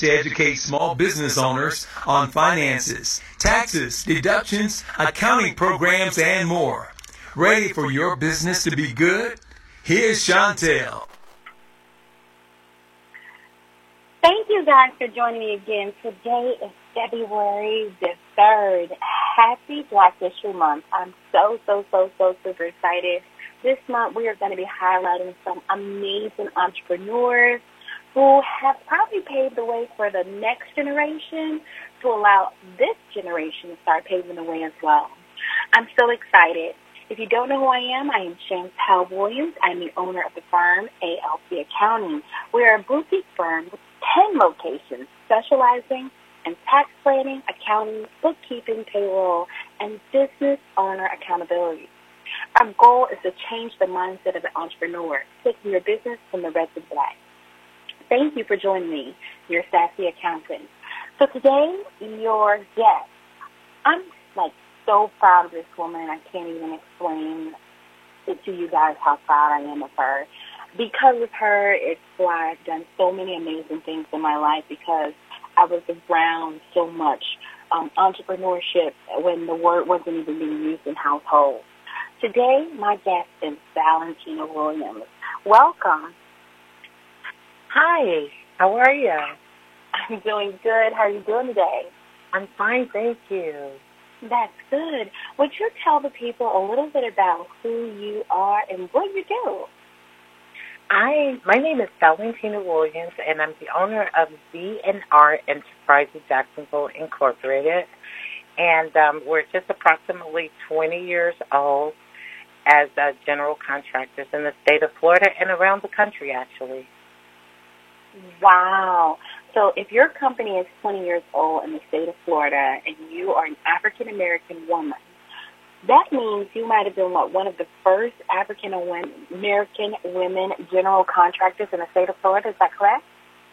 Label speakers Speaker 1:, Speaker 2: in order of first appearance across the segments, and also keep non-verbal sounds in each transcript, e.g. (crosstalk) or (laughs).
Speaker 1: to educate small business owners on finances, taxes, deductions, accounting programs, and more. Ready for your business to be good? Here's Chantel.
Speaker 2: Thank you guys for joining me again. Today is February the 3rd. Happy Black History Month. I'm so, so, so, so super excited. This month we are going to be highlighting some amazing entrepreneurs who have probably paved the way for the next generation to allow this generation to start paving the way as well. I'm so excited. If you don't know who I am, I am Chantel Williams. I'm the owner of the firm ALC Accounting. We are a boutique firm with 10 locations specializing in tax planning, accounting, bookkeeping, payroll, and business owner accountability. Our goal is to change the mindset of the entrepreneur, taking your business from the red to black. Thank you for joining me, your sassy accountant. So today, your guest, I'm like so proud of this woman. I can't even explain it to you guys how proud I am of her. Because of her, it's why I've done so many amazing things in my life because I was around so much um, entrepreneurship when the word wasn't even being used in households. Today, my guest is Valentina Williams. Welcome.
Speaker 3: Hi, how are you?
Speaker 2: I'm doing good. How are you doing today?
Speaker 3: I'm fine, thank you.
Speaker 2: That's good. Would you tell the people a little bit about who you are and what you do?
Speaker 3: I my name is Valentina Williams, and I'm the owner of V&R Enterprises Jacksonville Incorporated, and um, we're just approximately 20 years old as uh, general contractors in the state of Florida and around the country, actually.
Speaker 2: Wow. So if your company is 20 years old in the state of Florida and you are an African American woman, that means you might have been what, one of the first African American women general contractors in the state of Florida. Is that correct?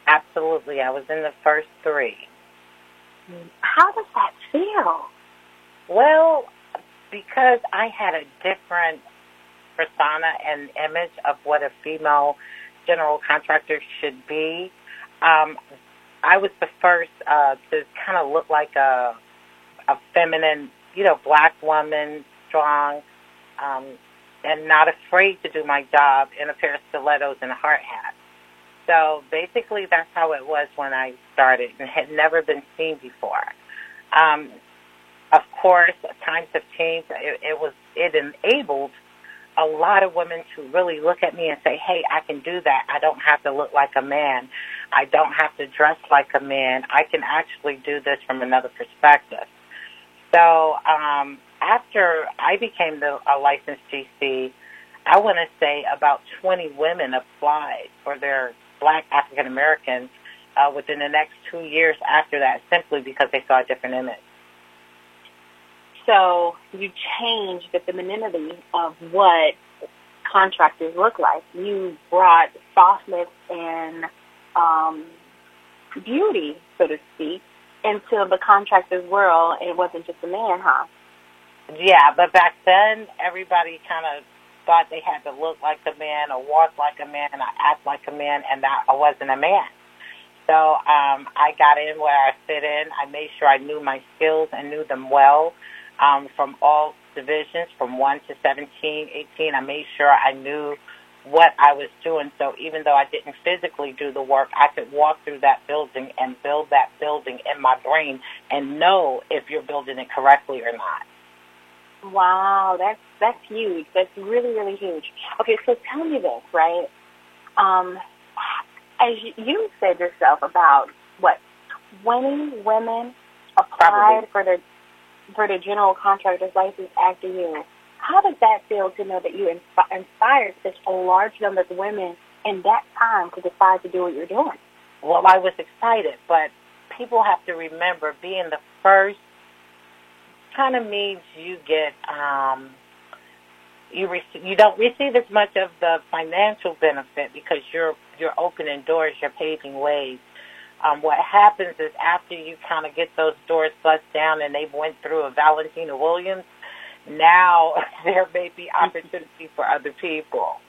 Speaker 3: Absolutely. I was in the first three.
Speaker 2: How does that feel?
Speaker 3: Well, because I had a different persona and image of what a female general contractor should be, um, I was the first uh, to kind of look like a a feminine, you know, black woman, strong, um, and not afraid to do my job in a pair of stilettos and a hard hat. So basically, that's how it was when I started, and had never been seen before. Um, of course, times have changed. It, it was it enabled a lot of women to really look at me and say, "Hey, I can do that. I don't have to look like a man. I don't have to dress like a man. I can actually do this from another perspective." So, um, after I became the a licensed GC, I want to say about 20 women applied for their Black African Americans uh, within the next two years after that, simply because they saw a different image.
Speaker 2: So you change the femininity of what contractors look like. You brought softness and um, beauty, so to speak, into the contractor's world, and it wasn't just a man, huh?
Speaker 3: Yeah, but back then, everybody kind of thought they had to look like a man or walk like a man or act like a man, and that I wasn't a man. So um, I got in where I fit in. I made sure I knew my skills and knew them well um, from all divisions, from 1 to 17, 18. I made sure I knew what I was doing. So even though I didn't physically do the work, I could walk through that building and build that building in my brain and know if you're building it correctly or not.
Speaker 2: Wow, that's that's huge. That's really really huge. Okay, so tell me this, right? Um, as you said yourself, about what twenty women applied Probably. for the for the general contractor's license after you. How does that feel to know that you insp- inspired such a large number of women in that time to decide to do what you're doing?
Speaker 3: Well, I was excited, but people have to remember being the first kind of means you get um, you receive, you don't receive as much of the financial benefit because you're you're opening doors, you're paving ways. Um, what happens is after you kind of get those doors bust down and they've went through a Valentina Williams, now (laughs) there may be opportunity for other people.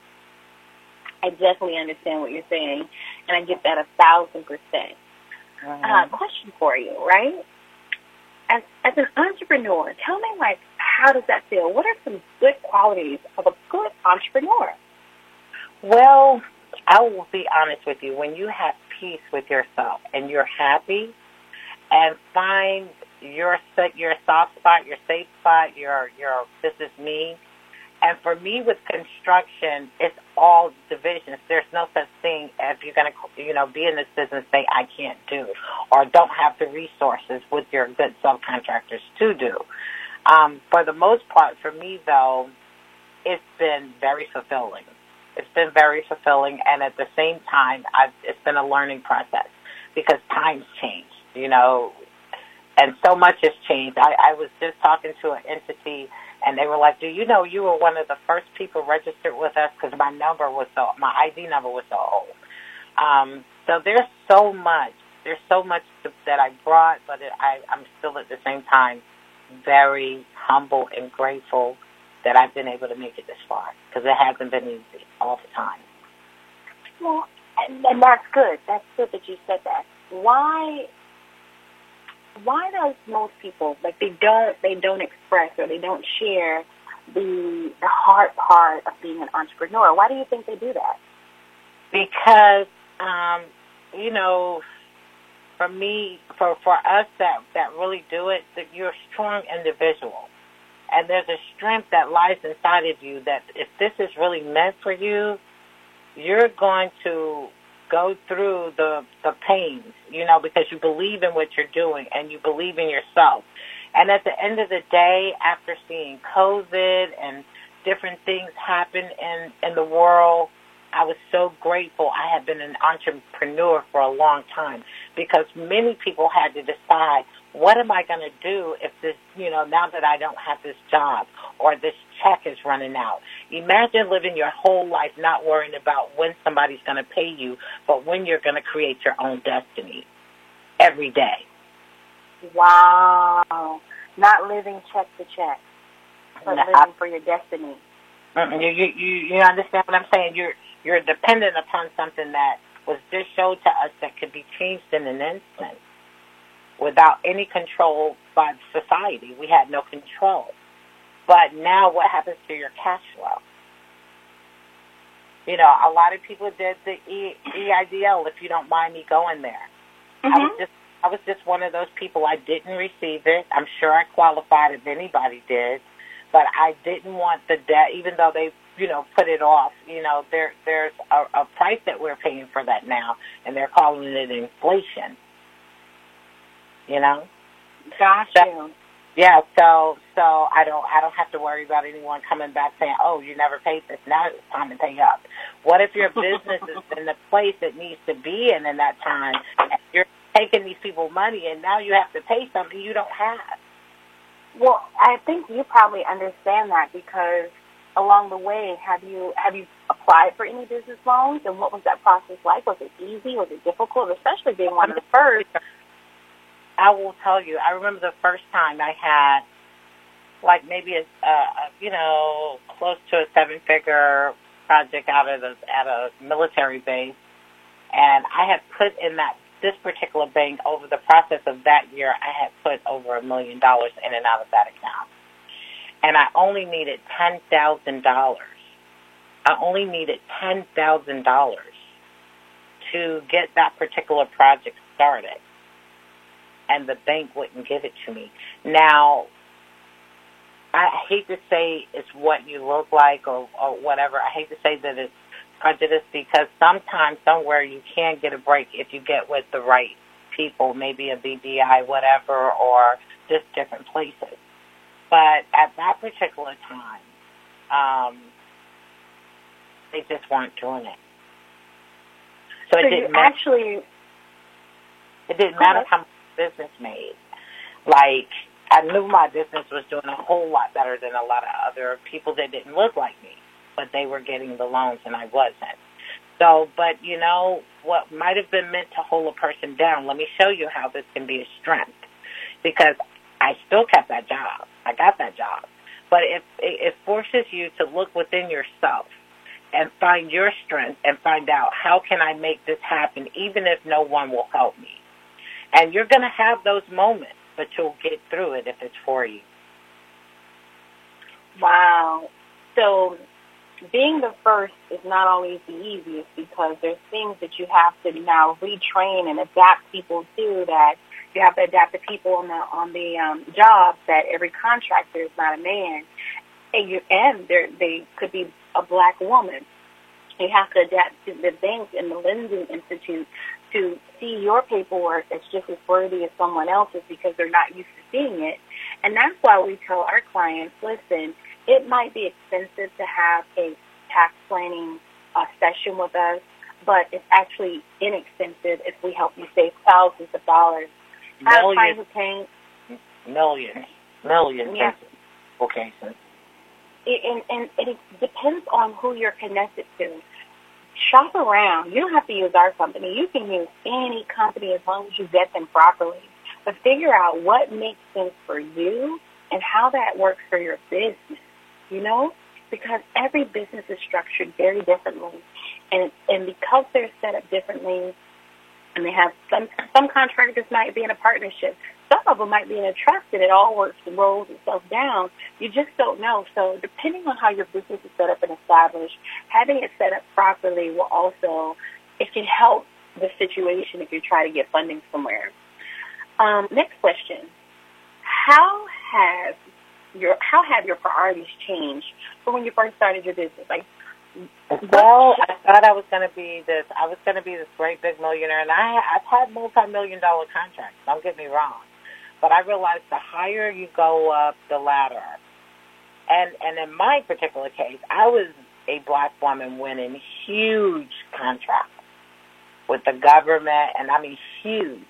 Speaker 2: I definitely understand what you're saying, and I get that a thousand percent. Mm-hmm. Uh, question for you, right? As as an entrepreneur, tell me like how does that feel? What are some good qualities of a good entrepreneur?
Speaker 3: Well, I will be honest with you. When you have peace with yourself and you're happy, and find your set your soft spot, your safe spot, your your this is me. And for me, with construction, it's all divisions. There's no such thing as you're going to, you know, be in this business say I can't do, or don't have the resources with your good subcontractors to do. Um, for the most part, for me though, it's been very fulfilling. It's been very fulfilling, and at the same time, I've, it's been a learning process because times change. You know, and so much has changed. I, I was just talking to an entity, and they were like, "Do you know you were one of the first people registered with us because my number was so my ID number was so old." Um, so there's so much. There's so much that I brought, but it, I, I'm still at the same time very humble and grateful that I've been able to make it this far because it hasn't been easy all the time.
Speaker 2: Well, and, and that's good. That's good that you said that. Why why does most people like they don't they don't express or they don't share the the hard part of being an entrepreneur? Why do you think they do that?
Speaker 3: Because um, you know, for me, for for us that that really do it, that you're a strong individual, and there's a strength that lies inside of you that if this is really meant for you, you're going to go through the the pains, you know, because you believe in what you're doing and you believe in yourself. And at the end of the day, after seeing COVID and different things happen in in the world, I was so grateful I had been an entrepreneur for a long time because many people had to decide what am I going to do if this, you know, now that I don't have this job or this check is running out? Imagine living your whole life not worrying about when somebody's going to pay you, but when you're going to create your own destiny every day.
Speaker 2: Wow. Not living check to check, but no, living I, for your destiny.
Speaker 3: You, you, you, you understand what I'm saying? You're, you're dependent upon something that was just showed to us that could be changed in an instant without any control by society. We had no control. But now what happens to your cash flow? You know, a lot of people did the e- EIDL, if you don't mind me going there. Mm-hmm. I was just I was just one of those people. I didn't receive it. I'm sure I qualified if anybody did, but I didn't want the debt, even though they, you know, put it off. You know, there there's a, a price that we're paying for that now, and they're calling it inflation you know.
Speaker 2: Got
Speaker 3: so. Yeah, so so I don't I don't have to worry about anyone coming back saying, "Oh, you never paid this. Now it's time to pay up." What if your business is in the place it needs to be in in that time? You're taking these people money, and now you have to pay something you don't have.
Speaker 2: Well, I think you probably understand that because along the way, have you have you applied for any business loans, and what was that process like? Was it easy? Was it difficult? Especially being one of the first
Speaker 3: I will tell you, I remember the first time I had like maybe a, a you know close to a seven figure project out of the, at a military base, and I had put in that this particular bank over the process of that year, I had put over a million dollars in and out of that account, and I only needed ten thousand dollars. I only needed ten thousand dollars to get that particular project started and the bank wouldn't give it to me. Now, I hate to say it's what you look like or, or whatever. I hate to say that it's prejudice because sometimes somewhere you can get a break if you get with the right people, maybe a BDI, whatever, or just different places. But at that particular time, um, they just weren't doing it.
Speaker 2: So, so it didn't matter. actually.
Speaker 3: It didn't matter how business made. Like, I knew my business was doing a whole lot better than a lot of other people that didn't look like me, but they were getting the loans and I wasn't. So, but you know, what might have been meant to hold a person down, let me show you how this can be a strength. Because I still kept that job. I got that job. But it, it forces you to look within yourself and find your strength and find out how can I make this happen even if no one will help me. And you're going to have those moments, but you'll get through it if it's for you.
Speaker 2: Wow. So being the first is not always the easiest because there's things that you have to now retrain and adapt people to that you have to adapt the people on the on the um, jobs that every contractor is not a man and you and they they could be a black woman you have to adapt to the bank and the lending institute to see your paperwork as just as worthy as someone else's because they're not used to seeing it. And that's why we tell our clients, listen, it might be expensive to have a tax planning uh, session with us, but it's actually inexpensive if we help you save thousands of dollars.
Speaker 3: Millions.
Speaker 2: Paying,
Speaker 3: millions. Millions.
Speaker 2: Yeah.
Speaker 3: Okay.
Speaker 2: It, and, and it depends on who you're connected to shop around. You don't have to use our company. You can use any company as long as you vet them properly. But figure out what makes sense for you and how that works for your business. You know? Because every business is structured very differently. And and because they're set up differently and they have some some contractors might be in a partnership. Some of them might be in a trust and it all works and rolls itself down. You just don't know. So depending on how your business is set up and established, having it set up properly will also, it can help the situation if you try to get funding somewhere. Um, next question. How have your how have your priorities changed from when you first started your business? Like
Speaker 3: well, I thought I was going to be this. I was going to be this great big millionaire, and I I've had multi-million dollar contracts. Don't get me wrong, but I realized the higher you go up the ladder, and and in my particular case, I was a black woman winning huge contracts with the government, and I mean huge.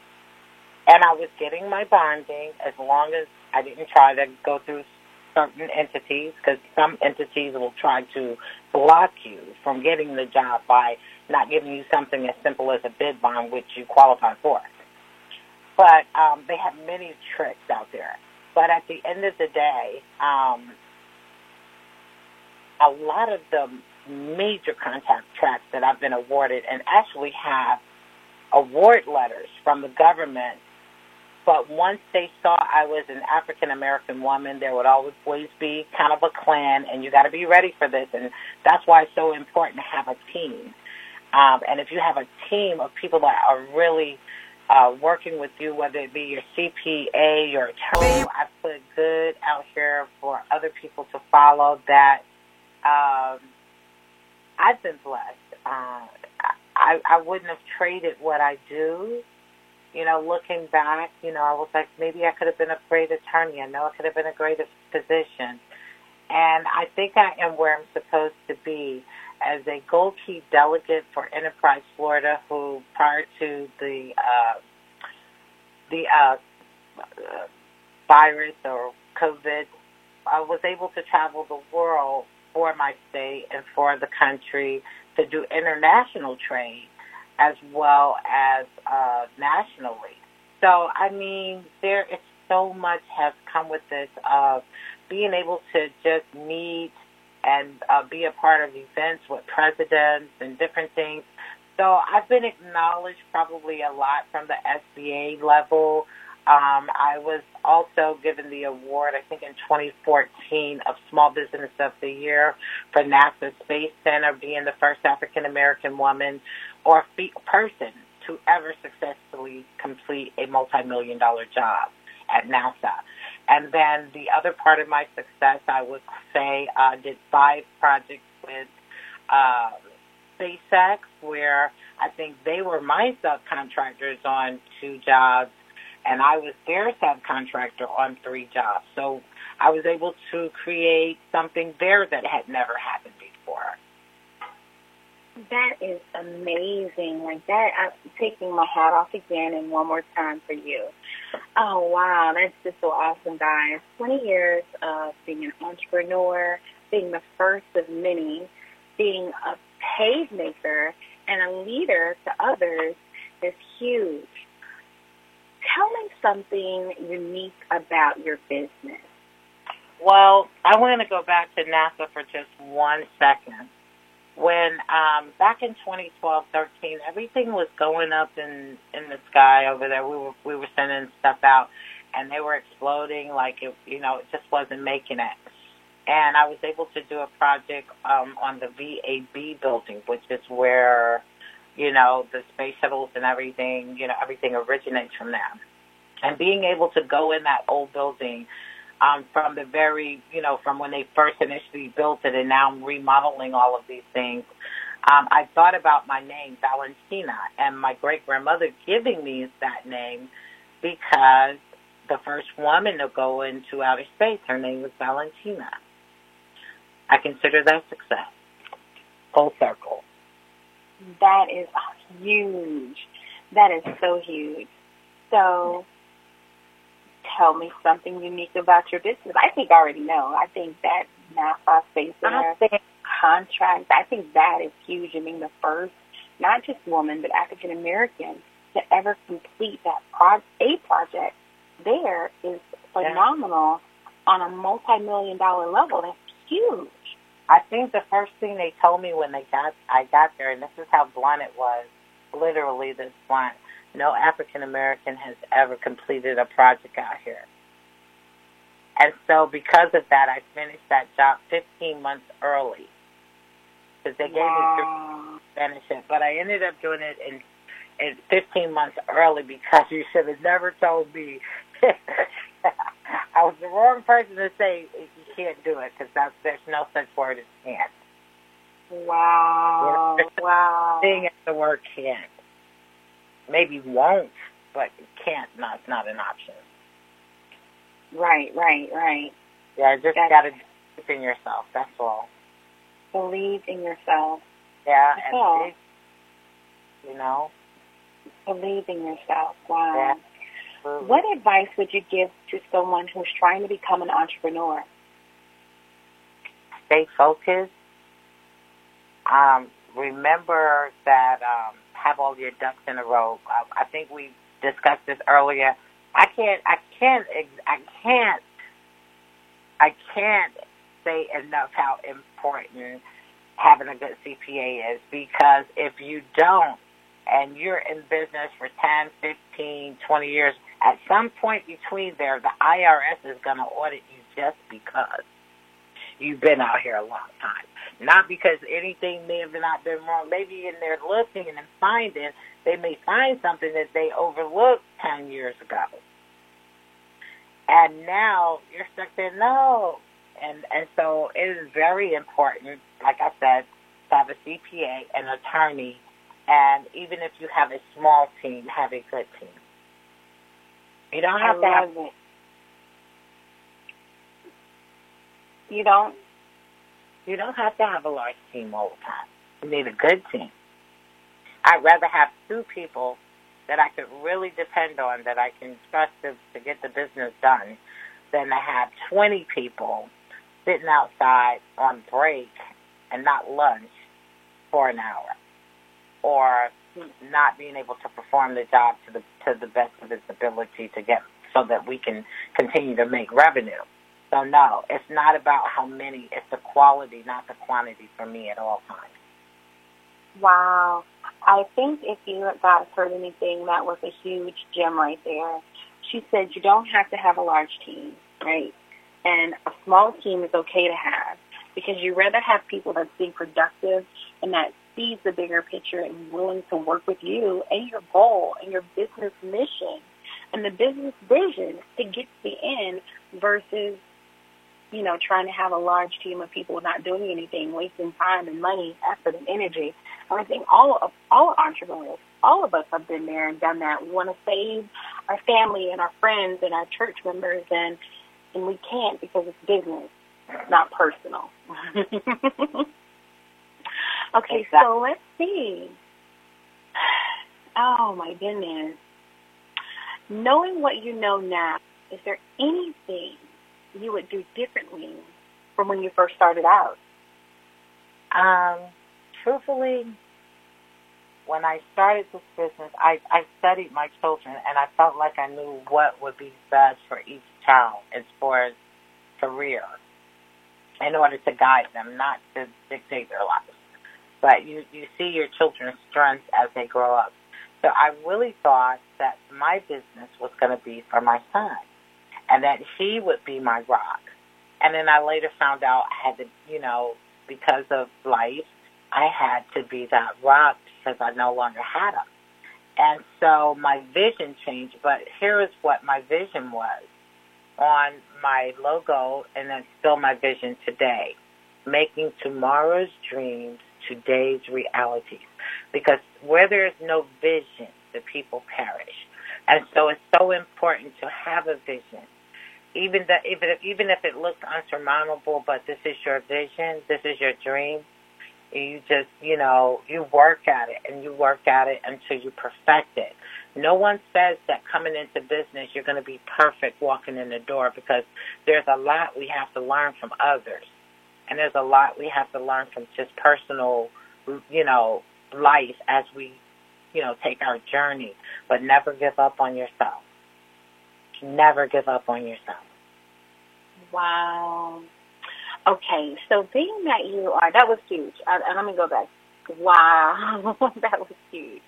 Speaker 3: And I was getting my bonding as long as I didn't try to go through certain entities because some entities will try to block you from getting the job by not giving you something as simple as a bid bond, which you qualify for. But um, they have many tricks out there. But at the end of the day, um, a lot of the major contact tracks that I've been awarded and actually have award letters from the government but once they saw I was an African American woman, there would always be kind of a clan, and you got to be ready for this. And that's why it's so important to have a team. Um, and if you have a team of people that are really uh, working with you, whether it be your CPA, your attorney, I put good out here for other people to follow. That um, I've been blessed. Uh, I, I wouldn't have traded what I do you know, looking back, you know, I was like, maybe I could have been a great attorney. I know I could have been a great physician. And I think I am where I'm supposed to be as a Gold Key delegate for Enterprise Florida, who prior to the uh, the uh, virus or COVID, I was able to travel the world for my state and for the country to do international trade as well as uh, nationally. So, I mean, there is so much has come with this of being able to just meet and uh, be a part of events with presidents and different things. So I've been acknowledged probably a lot from the SBA level. Um, I was also given the award, I think in 2014, of Small Business of the Year for NASA Space Center, being the first African American woman or person to ever successfully complete a multi-million dollar job at NASA. And then the other part of my success, I would say, uh, did five projects with uh, SpaceX, where I think they were my subcontractors on two jobs, and I was their subcontractor on three jobs. So I was able to create something there that had never happened before.
Speaker 2: That is amazing. Like that, I'm taking my hat off again and one more time for you. Oh wow, that's just so awesome, guys. 20 years of being an entrepreneur, being the first of many, being a pave maker and a leader to others is huge. Tell me something unique about your business.
Speaker 3: Well, I want to go back to NASA for just one second when um back in 2012 13 everything was going up in in the sky over there. We were we were sending stuff out and they were exploding like it you know it just wasn't making it. And I was able to do a project um on the VAB building which is where you know the space shuttles and everything you know everything originates from there. And being able to go in that old building um, from the very, you know, from when they first initially built it and now I'm remodeling all of these things. Um, I thought about my name, Valentina, and my great grandmother giving me that name because the first woman to go into outer space, her name was Valentina. I consider that success. Full circle.
Speaker 2: That is huge. That is so huge. So tell me something unique about your business. I think I already know. I think that NASA Space Center contract, I think that is huge. I mean, the first, not just woman, but African American to ever complete that pro- a project there is phenomenal yeah. on a multi-million dollar level. That's huge.
Speaker 3: I think the first thing they told me when they got I got there, and this is how blunt it was, literally this blunt no African American has ever completed a project out here. And so because of that, I finished that job 15 months early. Because they gave wow. me to finish it. But I ended up doing it in, in 15 months early because you should have never told me. (laughs) I was the wrong person to say you can't do it because there's no such word as can't.
Speaker 2: Wow. (laughs) Wow.
Speaker 3: Seeing the word can't maybe won't, but can't. Not not an option.
Speaker 2: Right, right, right.
Speaker 3: Yeah, just That's, gotta believe in yourself. That's all.
Speaker 2: Believe in yourself.
Speaker 3: Yeah, That's and all. Big, you know.
Speaker 2: Believe in yourself. Wow. Yeah. What advice would you give to someone who's trying to become an entrepreneur?
Speaker 3: Stay focused. Um, remember that um, have all your ducks in a row. I, I think we discussed this earlier. I can't, I can't, I can't, I can't say enough how important having a good CPA is because if you don't and you're in business for 10, 15, 20 years, at some point between there, the IRS is going to audit you just because you've been out here a long time. Not because anything may have not been wrong. Maybe in their looking and finding, they may find something that they overlooked 10 years ago. And now you're stuck there, no. And, and so it is very important, like I said, to have a CPA, an attorney, and even if you have a small team, have a good team. You don't have to have it.
Speaker 2: You don't
Speaker 3: you don't have to have a large team all the time. You need a good team. I'd rather have two people that I could really depend on, that I can trust to, to get the business done, than to have 20 people sitting outside on break and not lunch for an hour, or not being able to perform the job to the to the best of its ability to get so that we can continue to make revenue. So no, it's not about how many. It's the quality, not the quantity for me at all times.
Speaker 2: Wow. I think if you guys heard anything, that was a huge gem right there. She said you don't have to have a large team, right? And a small team is okay to have because you rather have people that's being productive and that sees the bigger picture and willing to work with you and your goal and your business mission and the business vision to get to the end versus you know, trying to have a large team of people not doing anything, wasting time and money, effort and energy. And I think all of all entrepreneurs, all of us have been there and done that. We want to save our family and our friends and our church members and and we can't because it's business, not personal. (laughs) okay, exactly. so let's see. Oh my goodness. Knowing what you know now, is there anything you would do differently from when you first started out?
Speaker 3: Um, truthfully, when I started this business, I, I studied my children and I felt like I knew what would be best for each child as far as career in order to guide them, not to dictate their lives. but you you see your children's strengths as they grow up. So I really thought that my business was going to be for my son, and that he would be my rock. And then I later found out I had to, you know, because of life, I had to be that rock because I no longer had him. And so my vision changed, but here is what my vision was on my logo, and that's still my vision today making tomorrow's dreams today's realities. Because where there is no vision, the people perish. And so it's so important to have a vision. Even that, even if, even if it looks unsurmountable, but this is your vision, this is your dream. You just, you know, you work at it and you work at it until you perfect it. No one says that coming into business you're going to be perfect walking in the door because there's a lot we have to learn from others. And there's a lot we have to learn from just personal, you know, life as we, you know, take our journey. But never give up on yourself. Never give up on yourself.
Speaker 2: Wow. Okay, so being that you are, that was huge. Uh, let me go back. Wow, (laughs) that was huge.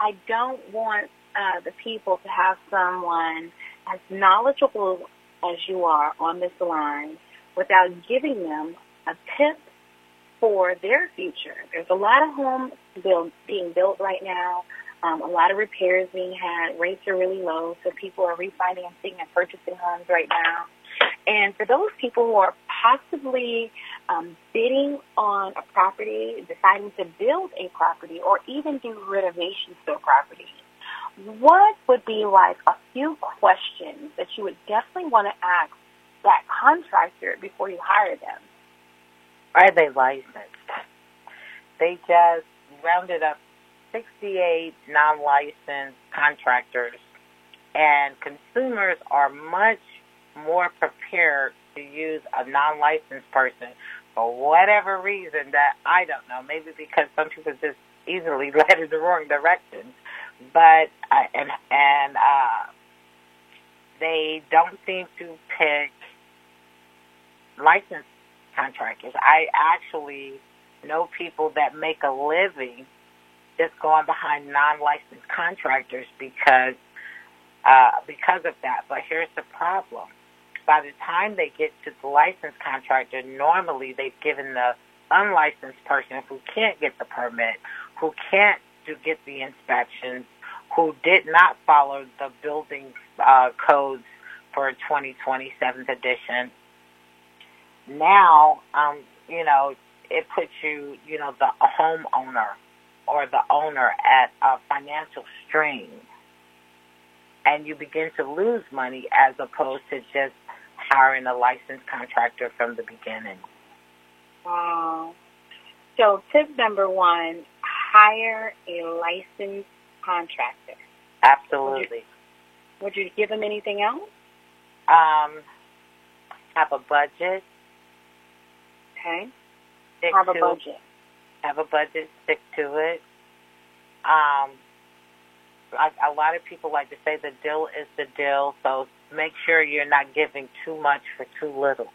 Speaker 2: I don't want uh, the people to have someone as knowledgeable as you are on this line without giving them a tip for their future. There's a lot of homes build, being built right now, um, a lot of repairs being had. Rates are really low, so people are refinancing and purchasing homes right now. And for those people who are possibly um, bidding on a property, deciding to build a property, or even do renovations to a property, what would be like a few questions that you would definitely want to ask that contractor before you hire them?
Speaker 3: Are they licensed? They just rounded up 68 non-licensed contractors, and consumers are much more prepared to use a non-licensed person for whatever reason that I don't know. Maybe because some people just easily (laughs) led in the wrong direction, but uh, and and uh, they don't seem to pick licensed contractors. I actually know people that make a living just going behind non-licensed contractors because uh, because of that. But here's the problem: by the time they get to the licensed contractor, normally they've given the unlicensed person who can't get the permit, who can't to get the inspections, who did not follow the building uh, codes for 2020 7th edition, now, um, you know, it puts you, you know, the homeowner or the owner at a financial strain. And you begin to lose money as opposed to just hiring a licensed contractor from the beginning.
Speaker 2: Wow. So tip number one, hire a licensed contractor.
Speaker 3: Absolutely.
Speaker 2: Would you, would you give them anything else?
Speaker 3: Um, have a budget
Speaker 2: Okay.
Speaker 3: Stick
Speaker 2: have a budget.
Speaker 3: It. Have a budget. Stick to it. Um, I, a lot of people like to say the deal is the deal, so make sure you're not giving too much for too little.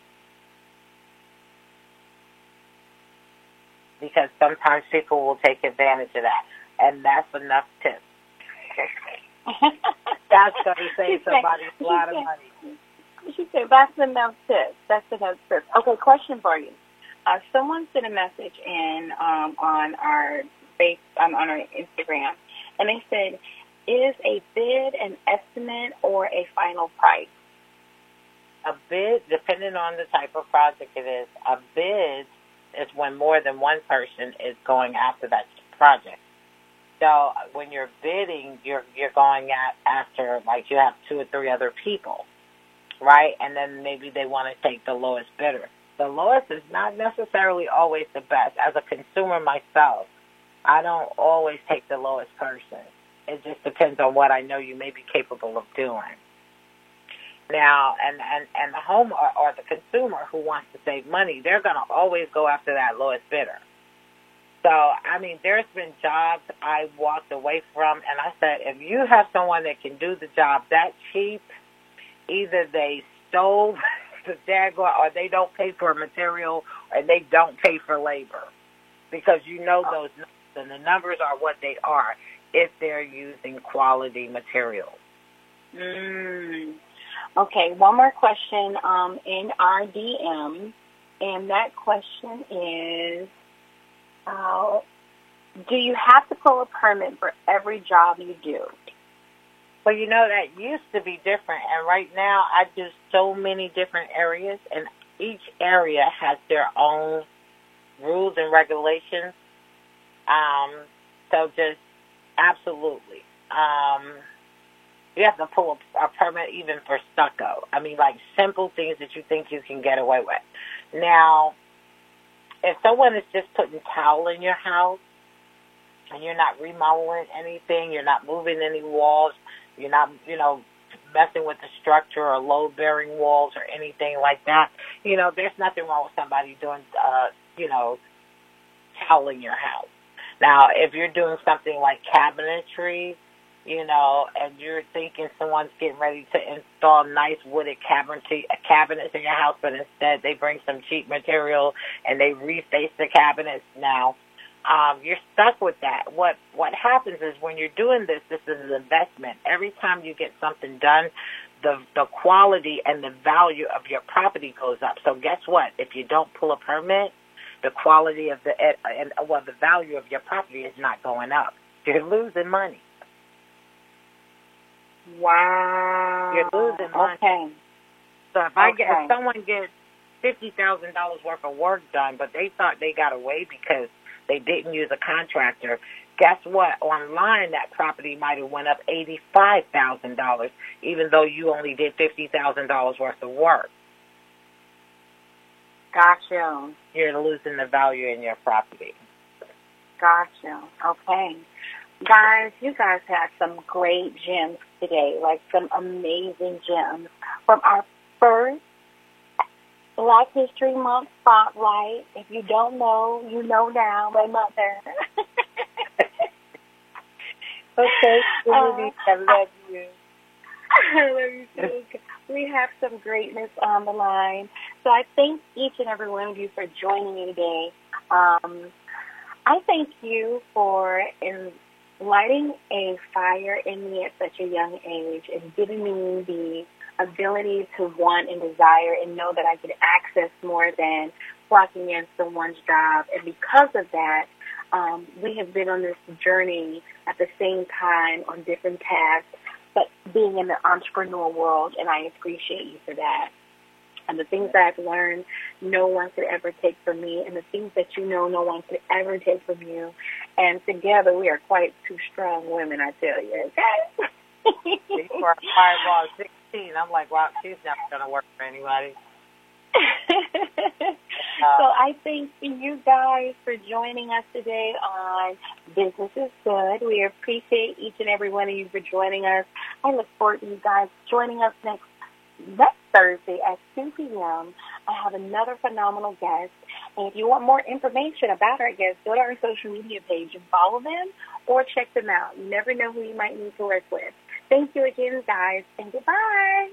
Speaker 3: Because sometimes people will take advantage of that, and that's enough tips. (laughs) that's going to save somebody a lot of money.
Speaker 2: She said, that's enough tips. That's enough tips. Okay, question for you uh, someone sent a message in um, on our face um, on our Instagram, and they said, "Is a bid an estimate or a final price?"
Speaker 3: A bid, depending on the type of project it is, a bid is when more than one person is going after that project. So when you're bidding, you're you're going at after like you have two or three other people, right? And then maybe they want to take the lowest bidder the lowest is not necessarily always the best. As a consumer myself, I don't always take the lowest person. It just depends on what I know you may be capable of doing. Now, and and and the home or, or the consumer who wants to save money, they're going to always go after that lowest bidder. So, I mean, there's been jobs I walked away from, and I said, if you have someone that can do the job that cheap, either they stole (laughs) the Jaguar, or they don't pay for material, or they don't pay for labor. because you know oh. those numbers, and the numbers are what they are if they're using quality materials.
Speaker 2: Mm. Okay, one more question um, in our DM, and that question is, uh, do you have to pull a permit for every job you do?
Speaker 3: Well, you know, that used to be different, and right now I do so many different areas, and each area has their own rules and regulations. Um, so just absolutely. Um, you have to pull a, a permit even for stucco. I mean, like simple things that you think you can get away with. Now, if someone is just putting tile in your house and you're not remodeling anything, you're not moving any walls, you're not, you know, messing with the structure or load bearing walls or anything like that, you know, there's nothing wrong with somebody doing, uh, you know, toweling your house. Now, if you're doing something like cabinetry, you know, and you're thinking someone's getting ready to install nice wooded cabinetry, cabinets in your house, but instead they bring some cheap material and they reface the cabinets now, um, you're stuck with that. What what happens is when you're doing this, this is an investment. Every time you get something done, the the quality and the value of your property goes up. So guess what? If you don't pull a permit, the quality of the eh, and well the value of your property is not going up. You're losing money.
Speaker 2: Wow.
Speaker 3: You're losing money.
Speaker 2: Okay.
Speaker 3: So if I
Speaker 2: Okay.
Speaker 3: get if someone gets fifty thousand dollars worth of work done, but they thought they got away because they didn't use a contractor, guess what? Online that property might have went up eighty five thousand dollars, even though you only did fifty thousand dollars worth of work.
Speaker 2: Gotcha.
Speaker 3: You're losing the value in your property.
Speaker 2: Gotcha. Okay. Guys, you guys had some great gems today, like some amazing gems from our first Black History Month spotlight. If you don't know, you know now, my mother. (laughs)
Speaker 3: Okay,
Speaker 2: Uh, (laughs)
Speaker 3: I love you.
Speaker 2: I love you too. We have some greatness on the line. So I thank each and every one of you for joining me today. Um, I thank you for in lighting a fire in me at such a young age and giving me the ability to want and desire and know that I could access more than clocking in someone's job. And because of that, um, we have been on this journey at the same time on different paths, but being in the entrepreneur world, and I appreciate you for that. And the things that I've learned, no one could ever take from me, and the things that you know, no one could ever take from you. And together, we are quite two strong women, I tell you. Okay?
Speaker 3: For a fireball of 16, I'm like, wow, she's never going to work for anybody. (laughs)
Speaker 2: so I thank you guys for joining us today on Business is Good. We appreciate each and every one of you for joining us. I look forward to you guys joining us next next Thursday at 2 p.m. I have another phenomenal guest. And if you want more information about our guests, go to our social media page and follow them or check them out. You never know who you might need to work with. Thank you again, guys, and goodbye.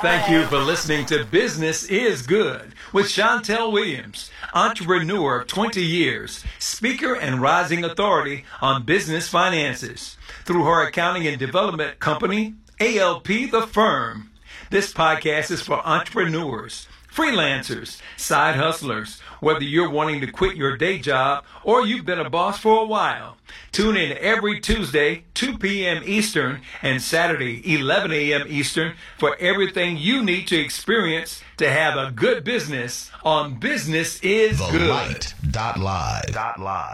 Speaker 1: Thank you for listening to Business is Good with Chantel Williams, entrepreneur of 20 years, speaker and rising authority on business finances. Through her accounting and development company, ALP The Firm. This podcast is for entrepreneurs, freelancers, side hustlers, whether you're wanting to quit your day job or you've been a boss for a while. Tune in every Tuesday, 2 p.m. Eastern, and Saturday, 11 a.m. Eastern, for everything you need to experience to have a good business on Business is
Speaker 4: The
Speaker 1: Good.
Speaker 4: Light dot live. Dot live.